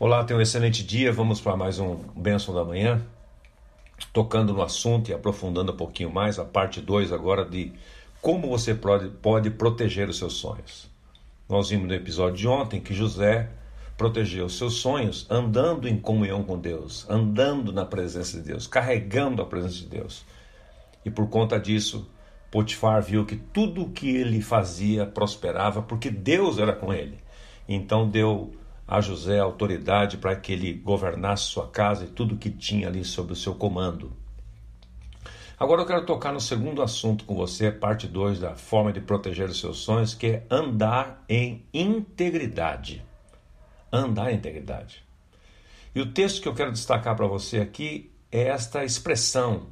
Olá, tenha um excelente dia. Vamos para mais um Bênção da Manhã. Tocando no assunto e aprofundando um pouquinho mais a parte 2 agora de como você pode proteger os seus sonhos. Nós vimos no episódio de ontem que José protegeu os seus sonhos andando em comunhão com Deus, andando na presença de Deus, carregando a presença de Deus. E por conta disso, Potifar viu que tudo o que ele fazia prosperava porque Deus era com ele. Então deu a José autoridade para que ele governasse sua casa e tudo que tinha ali sob o seu comando. Agora eu quero tocar no segundo assunto com você, parte 2 da forma de proteger os seus sonhos, que é andar em integridade andar em integridade. E o texto que eu quero destacar para você aqui é esta expressão,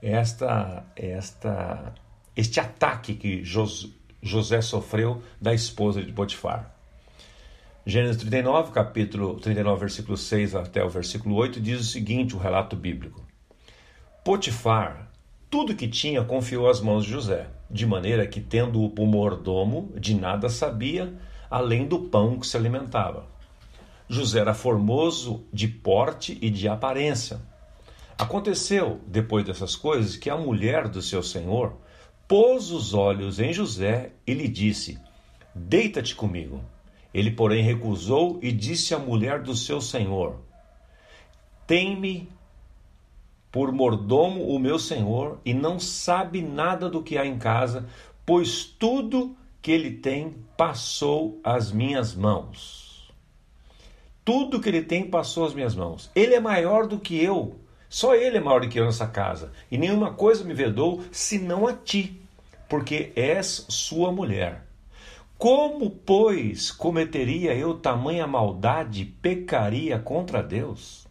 esta, esta, este ataque que José sofreu da esposa de Potifar. Gênesis 39, capítulo 39, versículo 6 até o versículo 8, diz o seguinte: o relato bíblico. Potifar, tudo que tinha, confiou às mãos de José, de maneira que, tendo-o por mordomo, de nada sabia, além do pão que se alimentava. José era formoso de porte e de aparência. Aconteceu, depois dessas coisas, que a mulher do seu senhor pôs os olhos em José e lhe disse: Deita-te comigo. Ele, porém, recusou e disse à mulher do seu senhor: Tem-me por mordomo o meu senhor e não sabe nada do que há em casa, pois tudo que ele tem passou às minhas mãos. Tudo que ele tem passou às minhas mãos. Ele é maior do que eu. Só ele é maior do que eu nessa casa. E nenhuma coisa me vedou senão a ti, porque és sua mulher. Como, pois, cometeria eu tamanha maldade, pecaria contra Deus?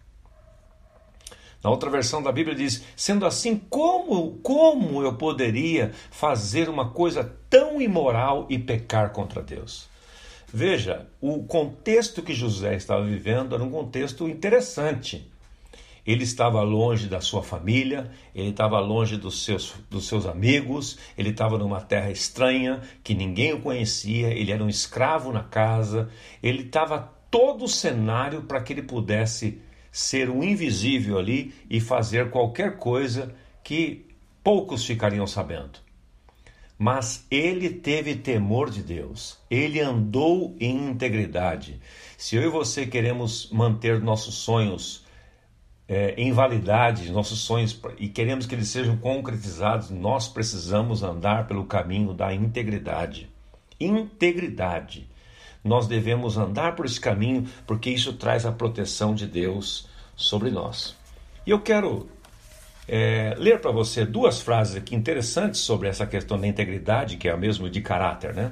Na outra versão da Bíblia diz: sendo assim, como, como eu poderia fazer uma coisa tão imoral e pecar contra Deus? Veja, o contexto que José estava vivendo era um contexto interessante. Ele estava longe da sua família, ele estava longe dos seus, dos seus amigos, ele estava numa terra estranha que ninguém o conhecia, ele era um escravo na casa, ele estava todo o cenário para que ele pudesse ser um invisível ali e fazer qualquer coisa que poucos ficariam sabendo. Mas ele teve temor de Deus, ele andou em integridade. Se eu e você queremos manter nossos sonhos é, em validade, nossos sonhos, e queremos que eles sejam concretizados, nós precisamos andar pelo caminho da integridade. Integridade. Nós devemos andar por esse caminho porque isso traz a proteção de Deus sobre nós. E eu quero é, ler para você duas frases aqui interessantes sobre essa questão da integridade, que é a mesma de caráter, né?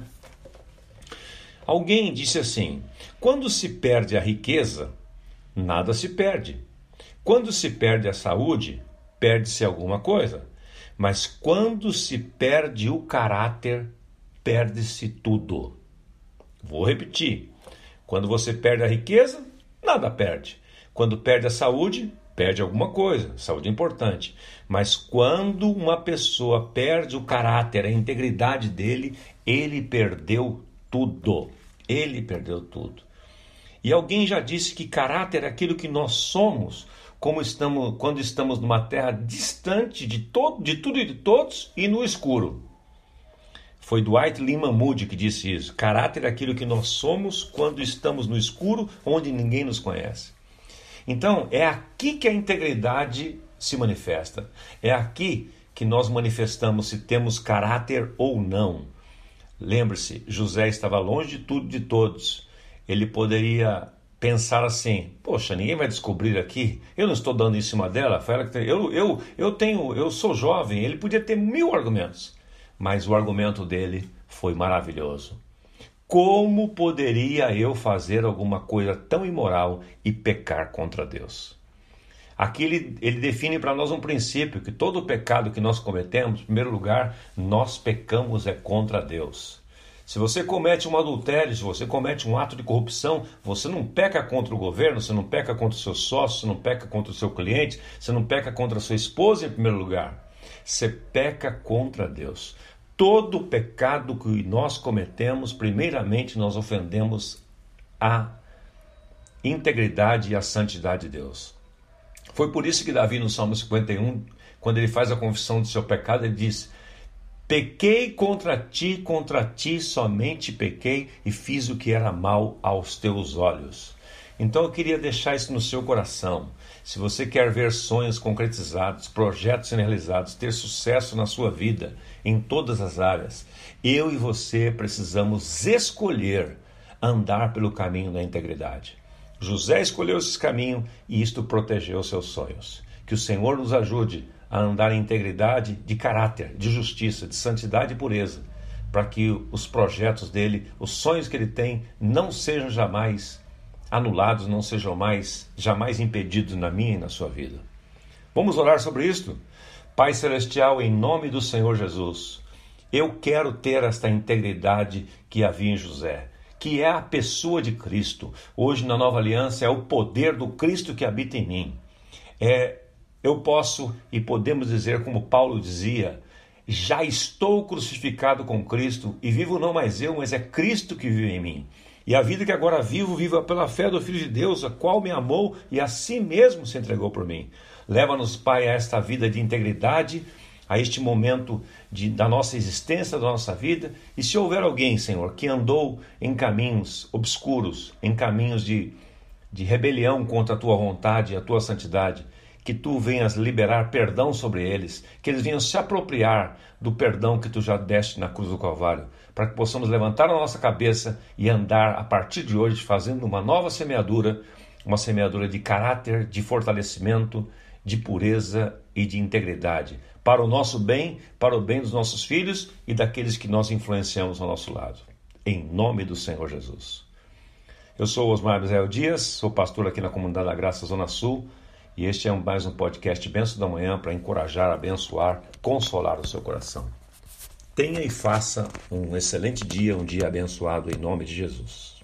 Alguém disse assim: quando se perde a riqueza, nada se perde. Quando se perde a saúde, perde-se alguma coisa. Mas quando se perde o caráter, perde-se tudo. Vou repetir: quando você perde a riqueza, nada perde. Quando perde a saúde, perde alguma coisa, saúde é importante. Mas quando uma pessoa perde o caráter, a integridade dele, ele perdeu tudo. Ele perdeu tudo. E alguém já disse que caráter é aquilo que nós somos, como estamos quando estamos numa terra distante de todo, de tudo e de todos e no escuro. Foi Dwight Lyman Moody que disse isso. Caráter é aquilo que nós somos quando estamos no escuro, onde ninguém nos conhece. Então, é aqui que a integridade se manifesta. É aqui que nós manifestamos se temos caráter ou não. Lembre-se, José estava longe de tudo de todos. Ele poderia pensar assim: poxa, ninguém vai descobrir aqui. Eu não estou dando em cima dela. Foi ela que eu, eu, eu tenho, eu sou jovem. Ele podia ter mil argumentos, mas o argumento dele foi maravilhoso. Como poderia eu fazer alguma coisa tão imoral e pecar contra Deus? Aqui ele, ele define para nós um princípio: que todo pecado que nós cometemos, em primeiro lugar, nós pecamos é contra Deus. Se você comete um adultério, se você comete um ato de corrupção, você não peca contra o governo, você não peca contra o seu sócio, você não peca contra o seu cliente, você não peca contra a sua esposa em primeiro lugar. Você peca contra Deus. Todo pecado que nós cometemos, primeiramente nós ofendemos a integridade e a santidade de Deus. Foi por isso que Davi, no Salmo 51, quando ele faz a confissão do seu pecado, ele diz: Pequei contra ti, contra ti somente pequei e fiz o que era mal aos teus olhos. Então eu queria deixar isso no seu coração. Se você quer ver sonhos concretizados, projetos realizados, ter sucesso na sua vida, em todas as áreas, eu e você precisamos escolher andar pelo caminho da integridade. José escolheu esse caminho e isto protegeu seus sonhos. Que o Senhor nos ajude a andar em integridade de caráter, de justiça, de santidade e pureza, para que os projetos dele, os sonhos que ele tem, não sejam jamais anulados, não sejam mais jamais impedidos na minha e na sua vida. Vamos orar sobre isto? Pai celestial, em nome do Senhor Jesus, eu quero ter esta integridade que havia em José, que é a pessoa de Cristo. Hoje na nova aliança é o poder do Cristo que habita em mim. É eu posso e podemos dizer, como Paulo dizia, já estou crucificado com Cristo e vivo não mais eu, mas é Cristo que vive em mim. E a vida que agora vivo, viva pela fé do Filho de Deus, a qual me amou e a si mesmo se entregou por mim. Leva-nos, Pai, a esta vida de integridade, a este momento de, da nossa existência, da nossa vida. E se houver alguém, Senhor, que andou em caminhos obscuros, em caminhos de, de rebelião contra a tua vontade e a tua santidade, que tu venhas liberar perdão sobre eles, que eles venham se apropriar do perdão que tu já deste na cruz do Calvário, para que possamos levantar a nossa cabeça e andar a partir de hoje fazendo uma nova semeadura, uma semeadura de caráter, de fortalecimento, de pureza e de integridade, para o nosso bem, para o bem dos nossos filhos e daqueles que nós influenciamos ao nosso lado. Em nome do Senhor Jesus. Eu sou Osmar Misael Dias, sou pastor aqui na Comunidade da Graça Zona Sul e este é mais um podcast Benção da Manhã para encorajar, abençoar, consolar o seu coração. Tenha e faça um excelente dia, um dia abençoado em nome de Jesus.